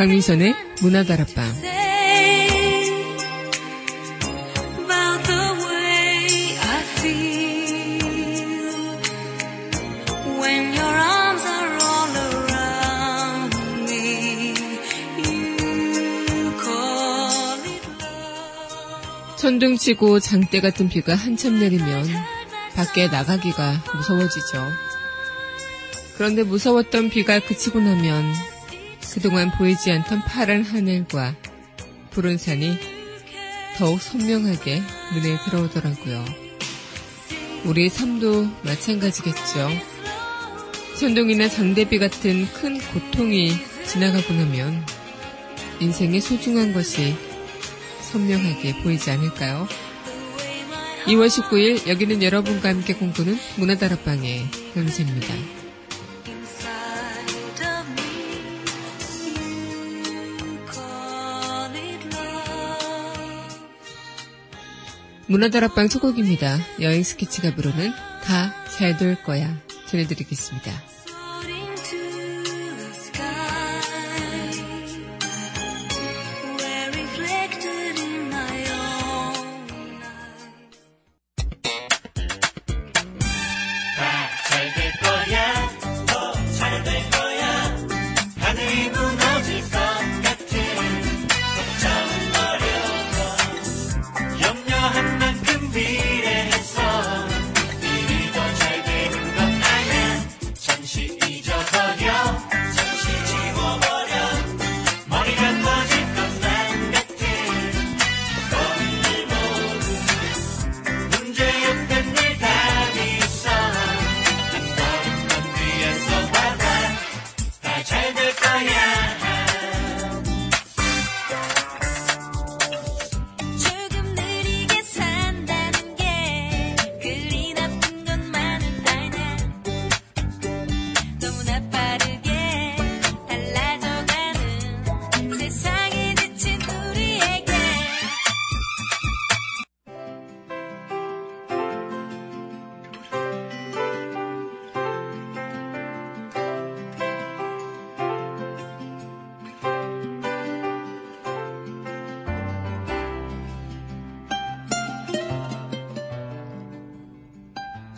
강민선의 문화다락방 천둥치고 장대 같은 비가 한참 내리면 밖에 나가기가 무서워지죠. 그런데 무서웠던 비가 그치고 나면 그동안 보이지 않던 파란 하늘과 푸른 산이 더욱 선명하게 눈에 들어오더라고요. 우리 삶도 마찬가지겠죠. 천둥이나 장대비 같은 큰 고통이 지나가고 나면 인생의 소중한 것이 선명하게 보이지 않을까요? 2월 19일 여기는 여러분과 함께 공부는 문화다락방의 현세입니다. 문화다락방 초곡입니다. 여행 스케치가 부르는 다 잘 될 거야 전해드리겠습니다.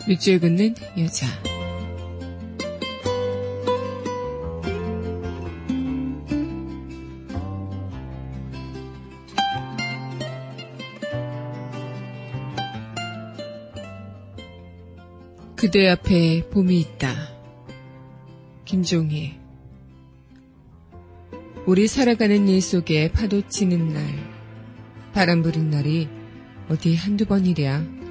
밑줄 긋는 여자. 그대 앞에 봄이 있다. 김종희. 우리 살아가는 일 속에 파도 치는 날, 바람 부는 날이 어디 한두 번이랴.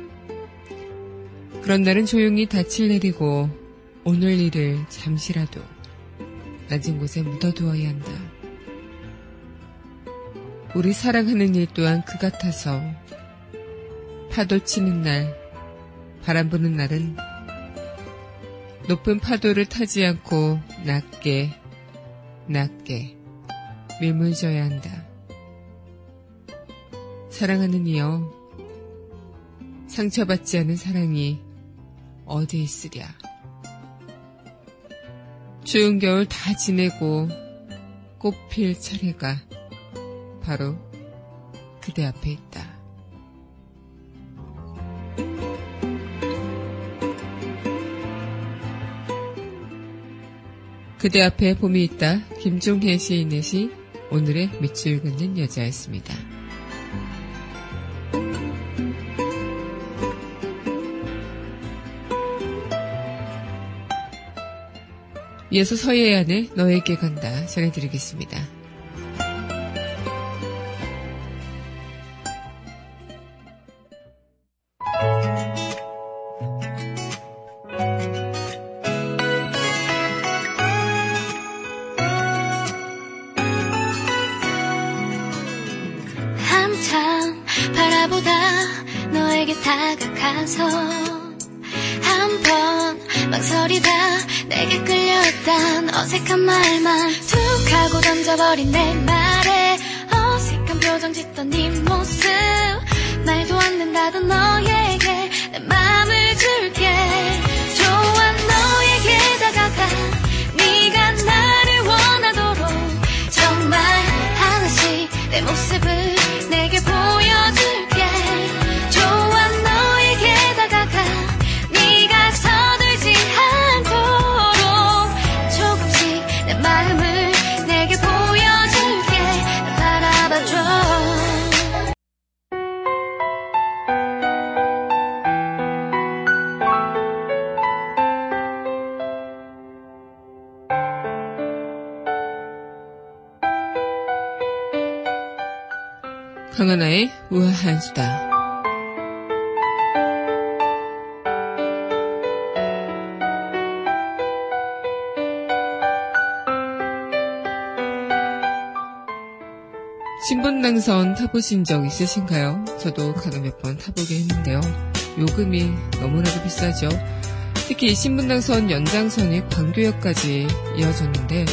그런 날은 조용히 닻을 내리고 오늘 일을 잠시라도 낮은 곳에 묻어두어야 한다. 우리 사랑하는 일 또한 그 같아서 파도 치는 날, 바람 부는 날은 높은 파도를 타지 않고 낮게, 낮게 밀물져야 한다. 사랑하는 이여, 상처받지 않은 사랑이 어디 있으랴. 추운 겨울 다 지내고 꽃필 차례가 바로 그대 앞에 있다. 그대 앞에 봄이 있다. 김종혜 시인의 시 오늘의 밑줄 긋는 여자였습니다. 이어서 서예안의 너에게 간다 전해드리겠습니다. 다가가서 한 번 망설이다 내게 끌려왔단 어색한 말만 툭 하고 던져버린 내 말에 어색한 표정 짓던 네 모습. 말도 안 된다던 너에게 내 맘을 줄게 강하나의 우아한 수다. 신분 당선 타보신 적 있으신가요? 저도 가끔 몇번 타보게 했는데요. 요금이 너무나도 비싸죠. 특히 신분 당선 연장선이 광교역까지 이어졌는데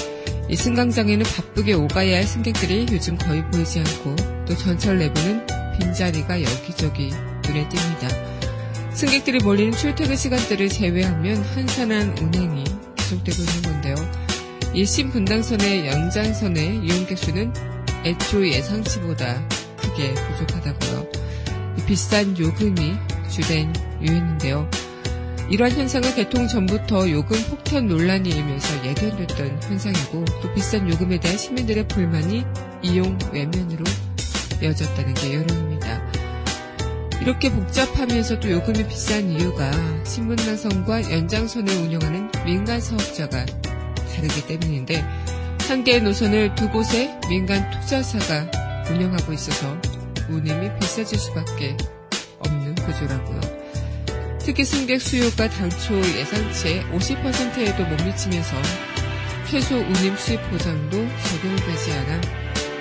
이 승강장에는 바쁘게 오가야 할 승객들이 요즘 거의 보이지 않고 또 전철 내부는 빈자리가 여기저기 눈에 띕니다. 승객들이 몰리는 출퇴근 시간대를 제외하면 한산한 운행이 계속되고 있는 건데요. 이 신분당선의 연장선의 이용객 수는 애초 예상치보다 크게 부족하다고요. 비싼 요금이 주된 요인인데요. 이러한 현상은 개통 전부터 요금 폭탄 논란이 일면서 예견됐던 현상이고 또 비싼 요금에 대한 시민들의 불만이 이용 외면으로 이어졌다는 게 여론입니다. 이렇게 복잡하면서도 요금이 비싼 이유가 신문방송과 연장선을 운영하는 민간 사업자가 다르기 때문인데 한 개의 노선을 두 곳의 민간 투자사가 운영하고 있어서 운임이 비싸질 수밖에 없는 구조라고요. 특히 승객 수요가 당초 예상치의 50%에도 못 미치면서 최소 운임 수입 보장도 적용되지 않아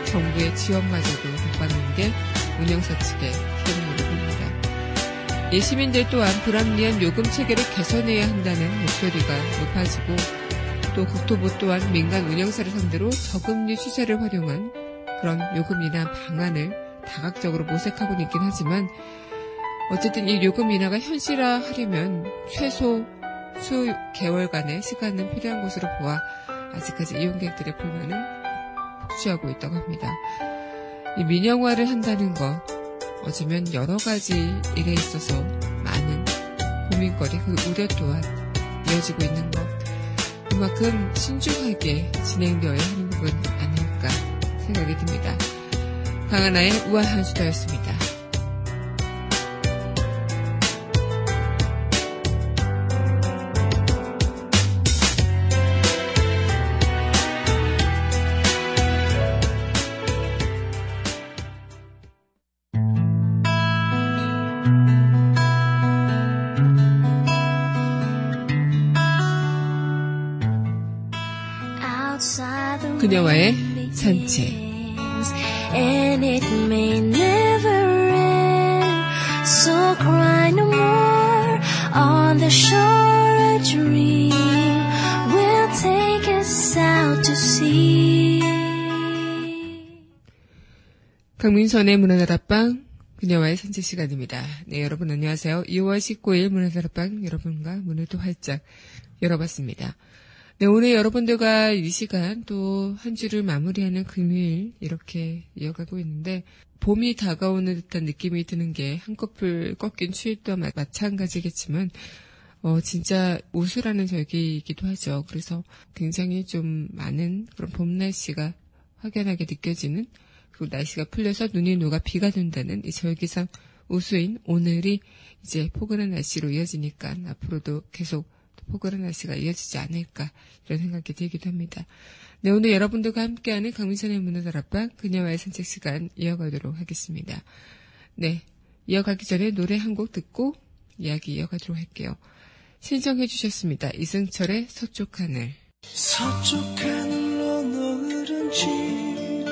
정부의 지원마저도 못 받는 게 운영사 측의 세금으로 보입니다. 예 시민들 또한 불합리한 요금 체계를 개선해야 한다는 목소리가 높아지고 또 국토부 또한 민간 운영사를 상대로 저금리 추세를 활용한 그런 요금 인하 방안을 다각적으로 모색하고 있긴 하지만 어쨌든 이 요금 인하가 현실화하려면 최소 수 개월간의 시간은 필요한 것으로 보아 아직까지 이용객들의 불만은 폭주하고 있다고 합니다. 이 민영화를 한다는 것 어쩌면 여러 가지 일에 있어서 많은 고민거리 그 우려 또한 이어지고 있는 것 그만큼 신중하게 진행되어야 하는 부분 아닐까 생각이 듭니다. 강하나의 우아한 수다였습니다. 그녀와의 산책 And it may never end So cry no more On the shore a dream Will take us out to sea 강민선의 문화다락방 그녀와의 산책 시간입니다. 네, 여러분 안녕하세요. 2월 19일 문화다락방 여러분과 문을 또 활짝 열어봤습니다. 네, 오늘 여러분들과 이 시간 또 한 주를 마무리하는 금요일 이렇게 이어가고 있는데 봄이 다가오는 듯한 느낌이 드는 게 한꺼풀 꺾인 추위도 마찬가지겠지만 어 진짜 우수라는 절기이기도 하죠. 그래서 굉장히 좀 많은 그런 봄 날씨가 확연하게 느껴지는 그리고 날씨가 풀려서 눈이 녹아 비가 된다는 이 절기상 우수인 오늘이 이제 포근한 날씨로 이어지니까 앞으로도 계속 날씨가 이어지지 않을까 이런 생각이 들기도 합니다. 네, 오늘 여러분들과 함께하는 강민선의 문화다락방 그녀와의 산책 시간 이어가도록 하겠습니다. 네, 이어가기 전에 노래 한 곡 듣고 이야기 이어가도록 할게요. 신청해 주셨습니다. 이승철의 서쪽 하늘. 서쪽 하늘로 노을은 지고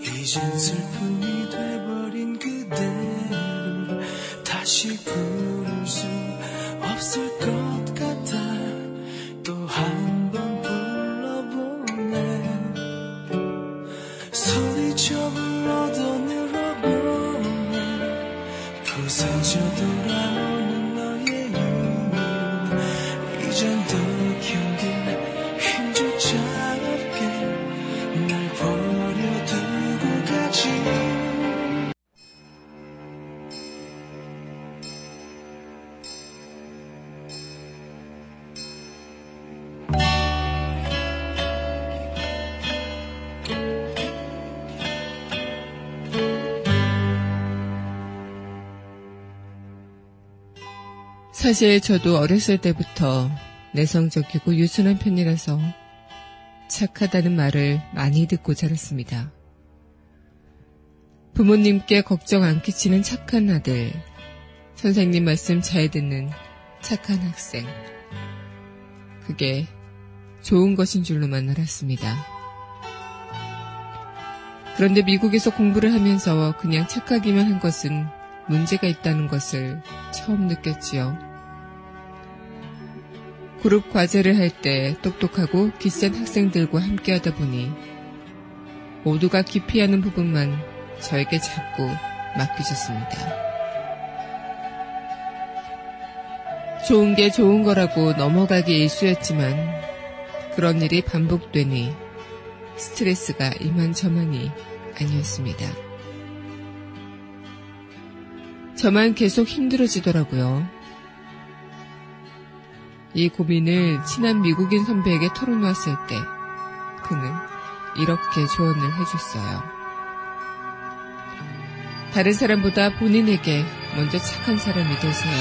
이젠 슬픔이 돼버린 그대를 다시 부를 수 없을 것 또 사실 저도 어렸을 때부터 내성적이고 유순한 편이라서 착하다는 말을 많이 듣고 자랐습니다. 부모님께 걱정 안 끼치는 착한 아들, 선생님 말씀 잘 듣는 착한 학생. 그게 좋은 것인 줄로만 알았습니다. 그런데 미국에서 공부를 하면서 그냥 착하기만 한 것은 문제가 있다는 것을 처음 느꼈지요. 그룹 과제를 할 때 똑똑하고 기센 학생들과 함께 하다 보니 모두가 기피하는 부분만 저에게 자꾸 맡기셨습니다. 좋은 게 좋은 거라고 넘어가기 일쑤였지만 그런 일이 반복되니 스트레스가 이만저만이 아니었습니다. 저만 계속 힘들어지더라고요. 이 고민을 친한 미국인 선배에게 털어놓았을 때 그는 이렇게 조언을 해줬어요. 다른 사람보다 본인에게 먼저 착한 사람이 되세요.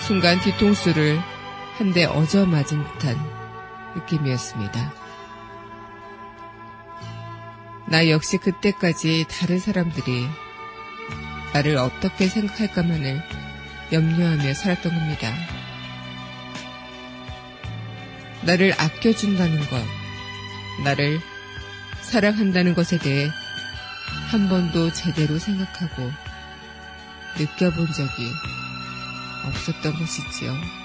순간 뒤통수를 한 대 어져 맞은 듯한 느낌이었습니다. 나 역시 그때까지 다른 사람들이 나를 어떻게 생각할까만을 염려하며 살았던 겁니다. 나를 아껴준다는 것, 나를 사랑한다는 것에 대해 한 번도 제대로 생각하고 느껴본 적이 없었던 것이지요.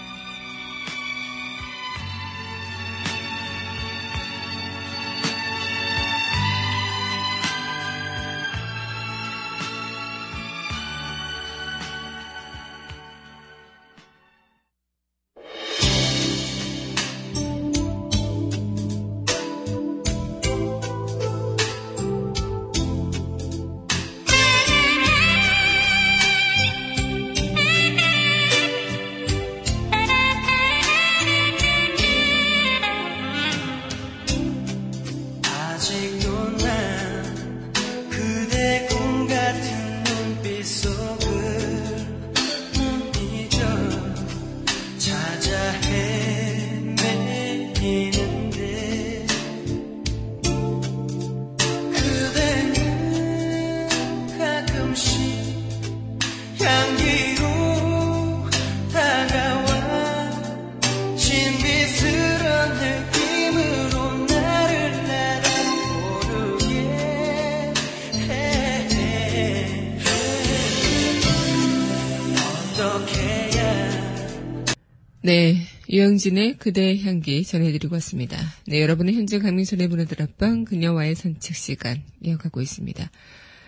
네, 유영진의 그대의 향기 전해드리고 왔습니다. 네, 여러분은 현재 강민선의 문화들 앞방 그녀와의 산책 시간 이어가고 있습니다.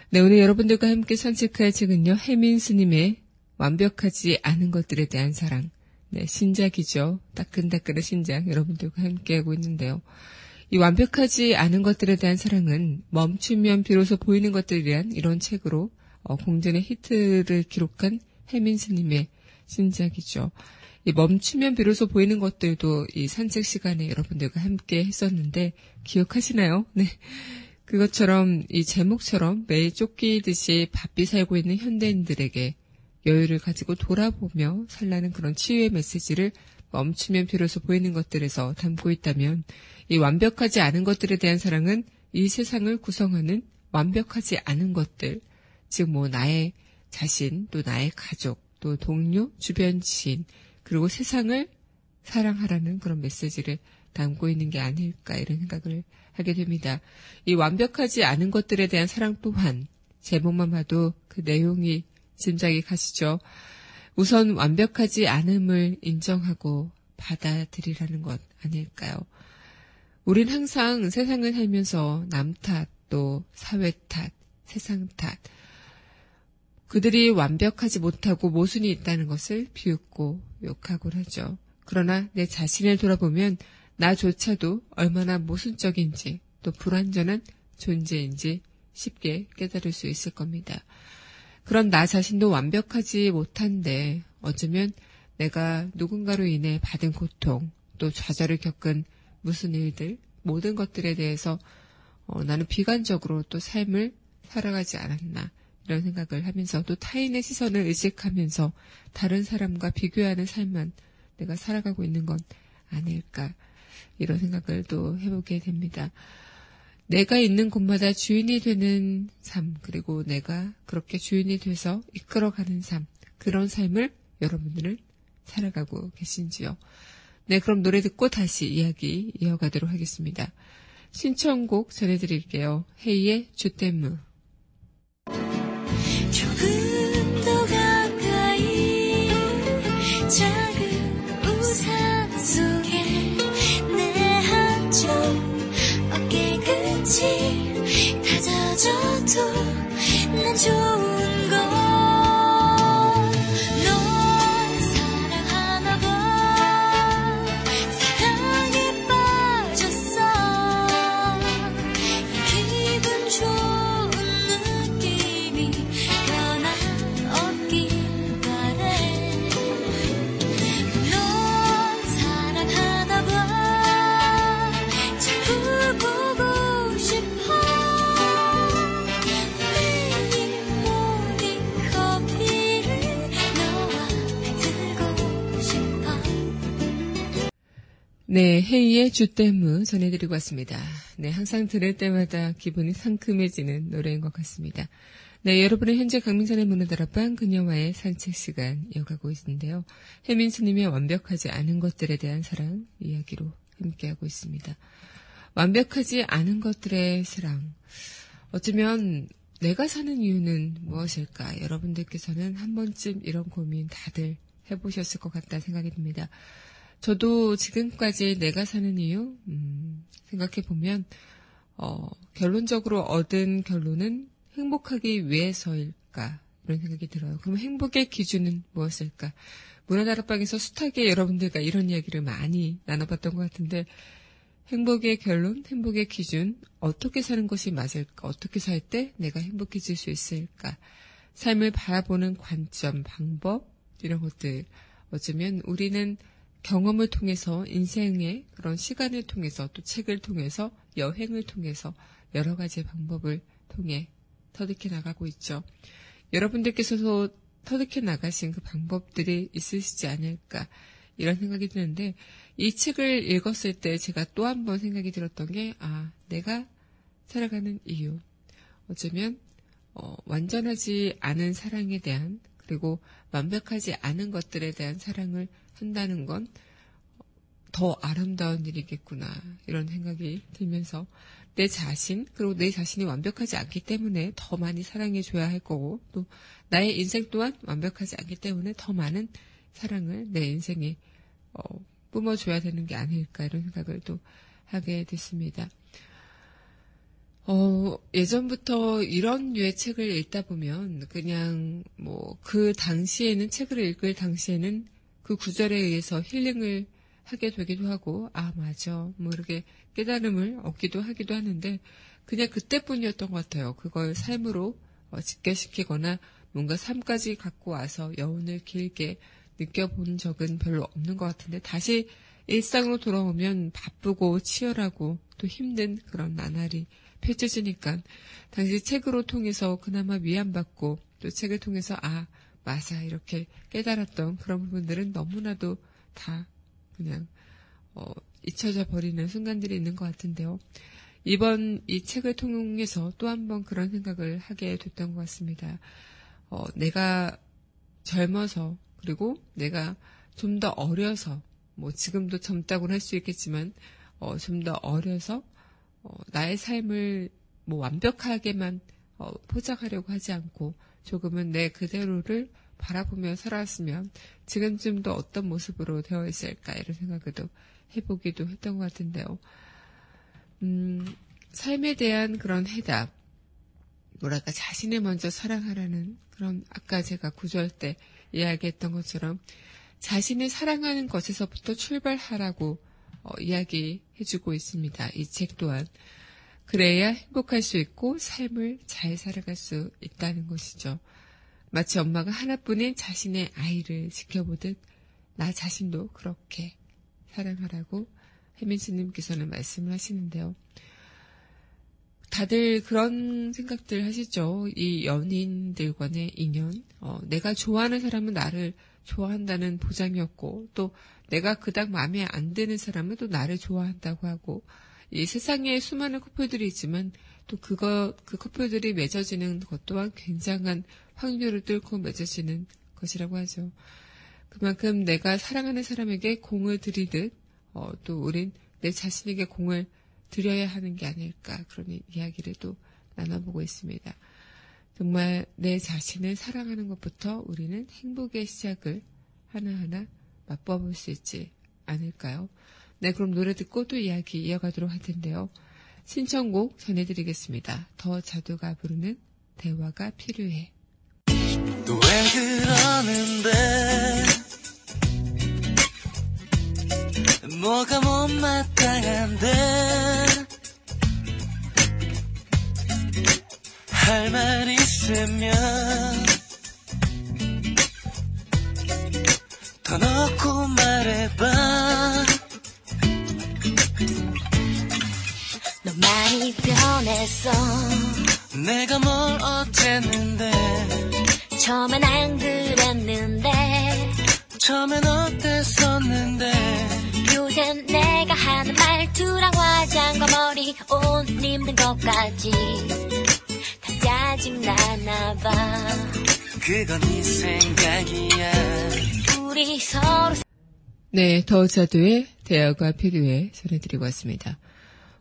네, 오늘 여러분들과 함께 산책할 책은요, 혜민 스님의 완벽하지 않은 것들에 대한 사랑. 네, 신작이죠. 따끈따끈한 신작 여러분들과 함께하고 있는데요. 이 완벽하지 않은 것들에 대한 사랑은 멈추면 비로소 보이는 것들에 대한 이런 책으로 어, 공전의 히트를 기록한 혜민 스님의 신작이죠. 이 멈추면 비로소 보이는 것들도 이 산책 시간에 여러분들과 함께 했었는데 기억하시나요? 네. 그것처럼 이 제목처럼 매일 쫓기듯이 바삐 살고 있는 현대인들에게 여유를 가지고 돌아보며 살라는 그런 치유의 메시지를 멈추면 비로소 보이는 것들에서 담고 있다면 이 완벽하지 않은 것들에 대한 사랑은 이 세상을 구성하는 완벽하지 않은 것들, 즉 뭐 나의 자신, 또 나의 가족, 또 동료, 주변 지인, 그리고 세상을 사랑하라는 그런 메시지를 담고 있는 게 아닐까 이런 생각을 하게 됩니다. 이 완벽하지 않은 것들에 대한 사랑 또한 제목만 봐도 그 내용이 짐작이 가시죠. 우선 완벽하지 않음을 인정하고 받아들이라는 것 아닐까요? 우린 항상 세상을 살면서 남 탓, 또 사회 탓, 세상 탓, 그들이 완벽하지 못하고 모순이 있다는 것을 비웃고 욕하곤 하죠. 그러나 내 자신을 돌아보면 나조차도 얼마나 모순적인지 또 불완전한 존재인지 쉽게 깨달을 수 있을 겁니다. 그런 나 자신도 완벽하지 못한데 어쩌면 내가 누군가로 인해 받은 고통 또 좌절을 겪은 무슨 일들 모든 것들에 대해서 어, 나는 비관적으로 또 삶을 살아가지 않았나 이런 생각을 하면서 또 타인의 시선을 의식하면서 다른 사람과 비교하는 삶만 내가 살아가고 있는 건 아닐까 이런 생각을 또 해보게 됩니다. 내가 있는 곳마다 주인이 되는 삶, 그리고 내가 그렇게 주인이 돼서 이끌어가는 삶, 그런 삶을 여러분들은 살아가고 계신지요? 네, 그럼 노래 듣고 다시 이야기 이어가도록 하겠습니다. 신청곡 전해드릴게요. 헤이의 주댐무. 의 주댐무 전해드리고 왔습니다. 네, 항상 들을 때마다 기분이 상큼해지는 노래인 것 같습니다. 네, 여러분은 현재 강민선의 문화다락방 그녀와의 산책 시간 이어가고 있는데요. 혜민스님의 완벽하지 않은 것들에 대한 사랑 이야기로 함께하고 있습니다. 완벽하지 않은 것들의 사랑. 어쩌면 내가 사는 이유는 무엇일까? 여러분들께서는 한 번쯤 이런 고민 다들 해보셨을 것 같다 생각이 듭니다. 저도 지금까지 내가 사는 이유, 음, 생각해 보면, 어, 결론적으로 얻은 결론은 행복하기 위해서일까? 이런 생각이 들어요. 그럼 행복의 기준은 무엇일까? 문화다락방에서 숱하게 여러분들과 이런 이야기를 많이 나눠봤던 것 같은데, 행복의 결론, 행복의 기준, 어떻게 사는 것이 맞을까? 어떻게 살 때 내가 행복해질 수 있을까? 삶을 바라보는 관점, 방법, 이런 것들. 어쩌면 우리는 경험을 통해서 인생의 그런 시간을 통해서 또 책을 통해서 여행을 통해서 여러 가지 방법을 통해 터득해 나가고 있죠. 여러분들께서도 터득해 나가신 그 방법들이 있으시지 않을까 이런 생각이 드는데 이 책을 읽었을 때 제가 또 한 번 생각이 들었던 게 아, 내가 살아가는 이유. 어쩌면 어, 완전하지 않은 사랑에 대한 그리고 완벽하지 않은 것들에 대한 사랑을 한다는 건 더 아름다운 일이겠구나 이런 생각이 들면서 내 자신 그리고 내 자신이 완벽하지 않기 때문에 더 많이 사랑해 줘야 할 거고 또 나의 인생 또한 완벽하지 않기 때문에 더 많은 사랑을 내 인생에 어, 뿜어줘야 되는 게 아닐까 이런 생각을 또 하게 됐습니다. 어, 예전부터 이런 류의 책을 읽다 보면 그냥 뭐 그 당시에는 책을 읽을 당시에는 그 구절에 의해서 힐링을 하게 되기도 하고 아 맞아 뭐 이렇게 깨달음을 얻기도 하기도 하는데 그냥 그때뿐이었던 것 같아요. 그걸 삶으로 어, 직결시키거나 뭔가 삶까지 갖고 와서 여운을 길게 느껴본 적은 별로 없는 것 같은데 다시 일상으로 돌아오면 바쁘고 치열하고 또 힘든 그런 나날이 펼쳐지니까 당시 책으로 통해서 그나마 위안받고 또 책을 통해서 아 맞아 이렇게 깨달았던 그런 부분들은 너무나도 다 그냥 어, 잊혀져 버리는 순간들이 있는 것 같은데요. 이번 이 책을 통해서 또 한 번 그런 생각을 하게 됐던 것 같습니다. 어, 내가 젊어서 그리고 내가 좀 더 어려서 뭐 지금도 젊다고는 할 수 있겠지만 어, 좀 더 어려서 어, 나의 삶을 뭐 완벽하게만 어, 포장하려고 하지 않고 조금은 내 그대로를 바라보며 살아왔으면 지금쯤도 어떤 모습으로 되어 있을까 이런 생각을 또 해보기도 했던 것 같은데요. 음, 삶에 대한 그런 해답, 뭐랄까 자신을 먼저 사랑하라는 그런 아까 제가 구조할 때 이야기했던 것처럼 자신을 사랑하는 것에서부터 출발하라고 어, 이야기해주고 있습니다. 이 책 또한 그래야 행복할 수 있고 삶을 잘 살아갈 수 있다는 것이죠. 마치 엄마가 하나뿐인 자신의 아이를 지켜보듯 나 자신도 그렇게 사랑하라고 혜민 스님께서는 말씀을 하시는데요. 다들 그런 생각들 하시죠. 이 연인들 간의 인연. 어, 내가 좋아하는 사람은 나를 좋아한다는 보장이었고, 또 내가 그닥 마음에 안 드는 사람은 또 나를 좋아한다고 하고, 이 세상에 수많은 커플들이 있지만 또 그거 그 커플들이 맺어지는 것 또한 굉장한 확률을 뚫고 맺어지는 것이라고 하죠. 그만큼 내가 사랑하는 사람에게 공을 들이듯 어, 또 우린 내 자신에게 공을 드려야 하는 게 아닐까 그런 이야기를 또 나눠보고 있습니다. 정말 내 자신을 사랑하는 것부터 우리는 행복의 시작을 하나하나 맛봐볼 수 있지 않을까요? 네, 그럼 노래 듣고 또 이야기 이어가도록 할 텐데요. 신청곡 전해드리겠습니다. 더 자두가 부르는 대화가 필요해. 또왜 그러는데 뭐가 못마땅한데 할 말 있으면 더 넣고 말해봐 변했어 내가 뭘 어쨌는데? 처음엔 안 그랬는데 처음엔 어땠었는데? 요샌 내가 하는 말투랑 화장과 머리 옷 입는 것까지 다 짜증나나 봐. 그건 네 생각이야. 우리 서로 네, 더 자두의 대화가 필요해 전해드리고 왔습니다.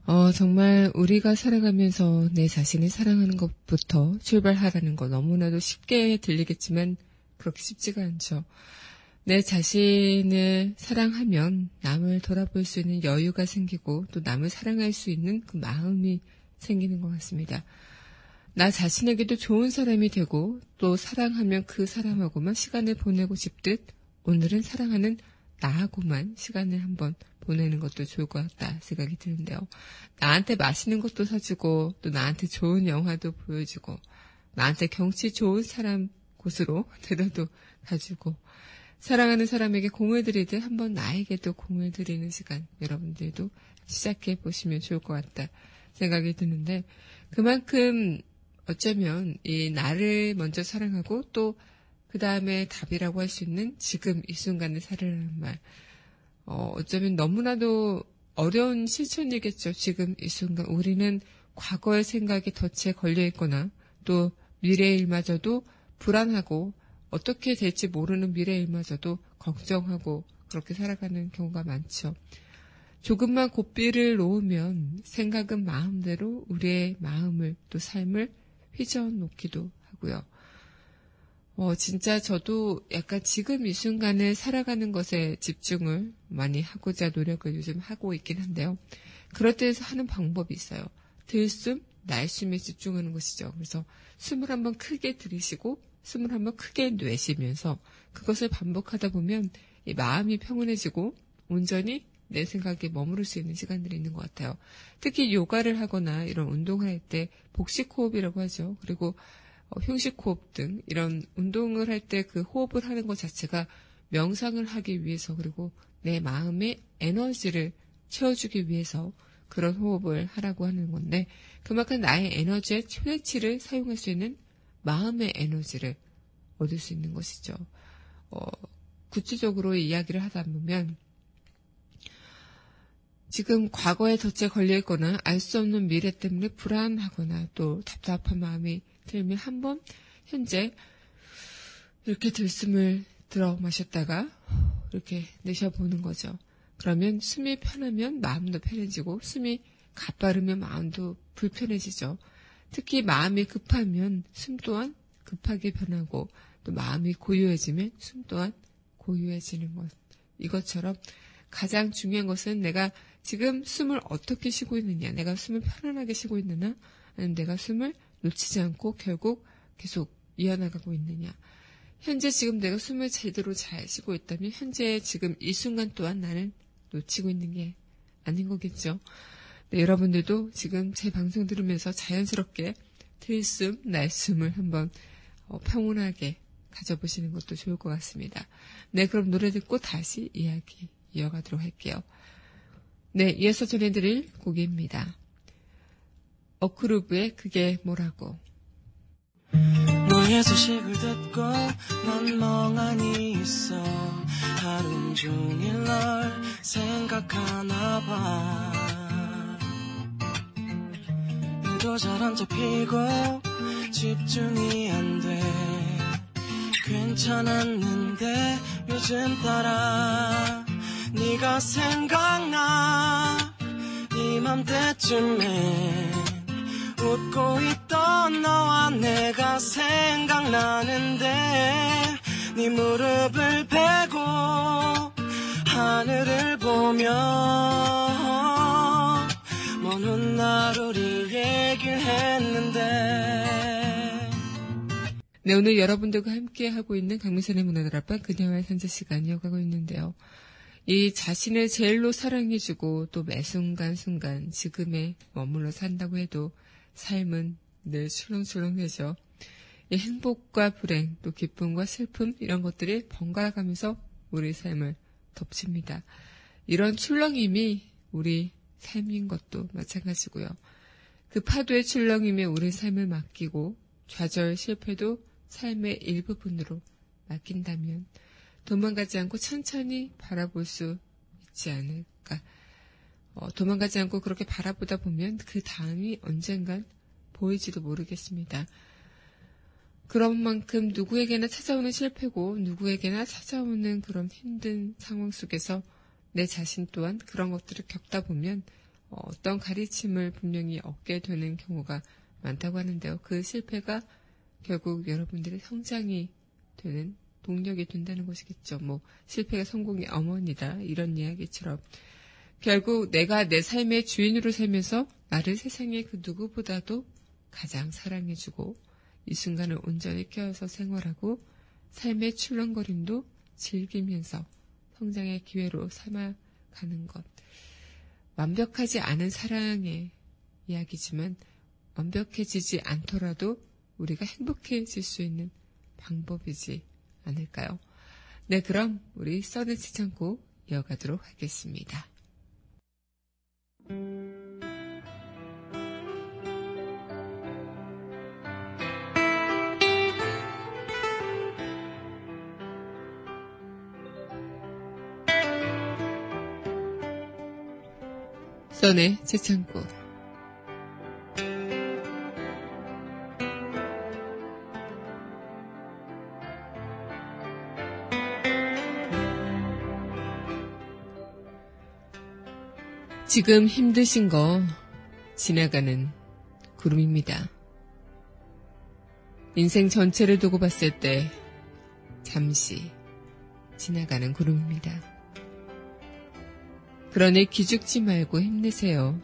어, 정말 우리가 살아가면서 내 자신을 사랑하는 것부터 출발하라는 거 너무나도 쉽게 들리겠지만 그렇게 쉽지가 않죠. 내 자신을 사랑하면 남을 돌아볼 수 있는 여유가 생기고 또 남을 사랑할 수 있는 그 마음이 생기는 것 같습니다. 나 자신에게도 좋은 사람이 되고 또 사랑하면 그 사람하고만 시간을 보내고 싶듯 오늘은 사랑하는 나하고만 시간을 한번 보내는 것도 좋을 것 같다 생각이 드는데요. 나한테 맛있는 것도 사주고 또 나한테 좋은 영화도 보여주고 나한테 경치 좋은 사람 곳으로 데려도 가지고 사랑하는 사람에게 공을 들이듯 한번 나에게도 공을 들이는 시간 여러분들도 시작해 보시면 좋을 것 같다 생각이 드는데 그만큼 어쩌면 이 나를 먼저 사랑하고 또 그 다음에 답이라고 할 수 있는 지금 이 순간을 살으라는 말. 어, 어쩌면 너무나도 어려운 실천이겠죠. 지금 이 순간 우리는 과거의 생각이 덫에 걸려 있거나 또 미래의 일마저도 불안하고 어떻게 될지 모르는 미래의 일마저도 걱정하고 그렇게 살아가는 경우가 많죠. 조금만 고삐를 놓으면 생각은 마음대로 우리의 마음을 또 삶을 휘저어 놓기도 하고요. 어, 진짜 저도 약간 지금 이 순간을 살아가는 것에 집중을 많이 하고자 노력을 요즘 하고 있긴 한데요. 그럴 때에서 하는 방법이 있어요. 들숨, 날숨에 집중하는 것이죠. 그래서 숨을 한번 크게 들이쉬고 숨을 한번 크게 내쉬면서 그것을 반복하다 보면 이 마음이 평온해지고 온전히 내 생각에 머무를 수 있는 시간들이 있는 것 같아요. 특히 요가를 하거나 이런 운동을 할 때 복식 호흡이라고 하죠. 그리고 어, 휴식 호흡 등 이런 운동을 할 때 그 호흡을 하는 것 자체가 명상을 하기 위해서 그리고 내 마음의 에너지를 채워주기 위해서 그런 호흡을 하라고 하는 건데 그만큼 나의 에너지의 최대치를 사용할 수 있는 마음의 에너지를 얻을 수 있는 것이죠. 어, 구체적으로 이야기를 하다 보면 지금 과거의 덫에 걸려있거나 알 수 없는 미래 때문에 불안하거나 또 답답한 마음이 들면 한 번 현재 이렇게 들숨을 들어 마셨다가 이렇게 내쉬어보는 거죠. 그러면 숨이 편하면 마음도 편해지고 숨이 가빠르면 마음도 불편해지죠. 특히 마음이 급하면 숨 또한 급하게 변하고 또 마음이 고요해지면 숨 또한 고요해지는 것. 이것처럼 가장 중요한 것은 내가 지금 숨을 어떻게 쉬고 있느냐, 내가 숨을 편안하게 쉬고 있느냐, 아니면 내가 숨을 놓치지 않고 결국 계속 이어나가고 있느냐. 현재 지금 내가 숨을 제대로 잘 쉬고 있다면 현재 지금 이 순간 또한 나는 놓치고 있는 게 아닌 거겠죠. 네, 여러분들도 지금 제 방송 들으면서 자연스럽게 들숨, 날숨을 한번 어, 평온하게 가져보시는 것도 좋을 것 같습니다. 네, 그럼 노래 듣고 다시 이야기 이어가도록 할게요. 네, 이어서 전해드릴 곡입니다. 어크루브의 그게 뭐라고. 너의 소식을 듣고 난 멍하니 있어. 하루 종일 널 생각하나 봐. 눈도 잘 안 잡히고 집중이 안 돼. 괜찮았는데 요즘 따라 네가 생각나 이맘때쯤에 웃고 있던 너와 내가 생각나는데 네 무릎을 베고 하늘을 보며 먼 훗날 우리 얘기를 했는데 네, 오늘 여러분들과 함께 하고 있는 강민선의 문화다락방 그녀와의 산재 시간 이어가고 있는데요. 이 자신을 제일로 사랑해주고 또 매 순간순간 지금에 머물러 산다고 해도 삶은 늘 출렁출렁해져. 이 행복과 불행, 또 기쁨과 슬픔 이런 것들이 번갈아 가면서 우리 삶을 덮칩니다. 이런 출렁임이 우리 삶인 것도 마찬가지고요. 그 파도의 출렁임에 우리 삶을 맡기고 좌절 실패도 삶의 일부분으로 맡긴다면 도망가지 않고 천천히 바라볼 수 있지 않을까. 어, 도망가지 않고 그렇게 바라보다 보면 그 다음이 언젠간 보일지도 모르겠습니다. 그런 만큼 누구에게나 찾아오는 실패고 누구에게나 찾아오는 그런 힘든 상황 속에서 내 자신 또한 그런 것들을 겪다 보면 어, 어떤 가르침을 분명히 얻게 되는 경우가 많다고 하는데요. 그 실패가 결국 여러분들의 성장이 되는 동력이 된다는 것이겠죠. 뭐 실패가 성공의 어머니다 이런 이야기처럼 결국 내가 내 삶의 주인으로 살면서 나를 세상의 그 누구보다도 가장 사랑해주고 이 순간을 온전히 껴서 생활하고 삶의 출렁거림도 즐기면서 성장의 기회로 삼아가는 것. 완벽하지 않은 사랑의 이야기지만 완벽해지지 않더라도 우리가 행복해질 수 있는 방법이지 않을까요? 네, 그럼 우리 써내지 않고 이어가도록 하겠습니다. 써내 최창구 지금 힘드신 거 지나가는 구름입니다. 인생 전체를 두고 봤을 때 잠시 지나가는 구름입니다. 그러니 기죽지 말고 힘내세요.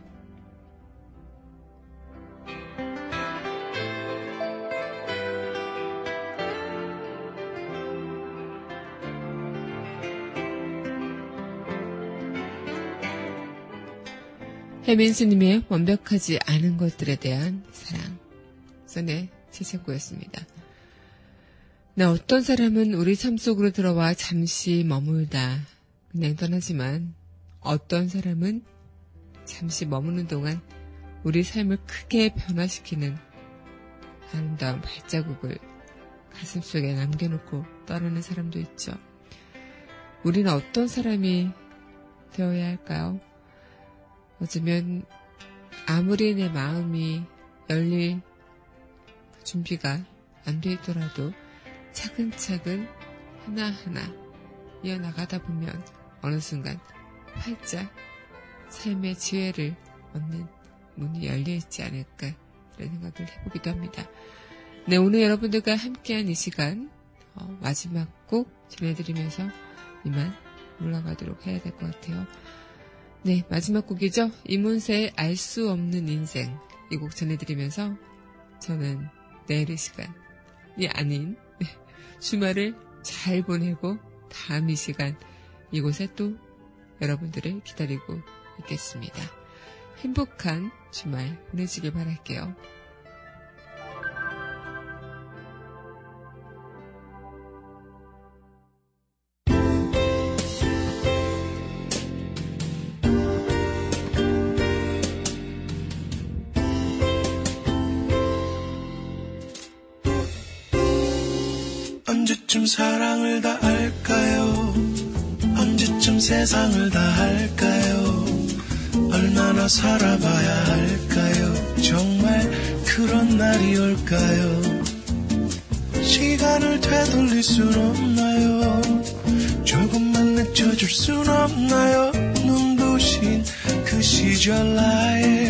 해민스님의 완벽하지 않은 것들에 대한 사랑. 선의 제작구였습니다. 나 어떤 사람은 우리 삶 속으로 들어와 잠시 머물다 그냥 떠나지만 어떤 사람은 잠시 머무는 동안 우리 삶을 크게 변화시키는 아름다운 발자국을 가슴 속에 남겨놓고 떠나는 사람도 있죠. 우리는 어떤 사람이 되어야 할까요? 어쩌면 아무리 내 마음이 열릴 준비가 안 돼 있더라도 차근차근 하나하나 이어나가다 보면 어느 순간 활짝 삶의 지혜를 얻는 문이 열려 있지 않을까 이런 생각을 해보기도 합니다. 네, 오늘 여러분들과 함께한 이 시간 어, 마지막 곡 전해드리면서 이만 올라가도록 해야 될 것 같아요. 네, 마지막 곡이죠. 이문세의 알 수 없는 인생 이 곡 전해드리면서 저는 내일 의 시간이 아닌 주말을 잘 보내고 다음 이 시간 이곳에 또 여러분들을 기다리고 있겠습니다. 행복한 주말 보내시길 바랄게요. 사랑을 다 할까요? 언제쯤 세상을 다 할까요? 얼마나 살아봐야 할까요? 정말 그런 날이 올까요? 시간을 되돌릴 순 없나요? 조금만 늦춰줄 순 없나요? 눈부신 그 시절 나의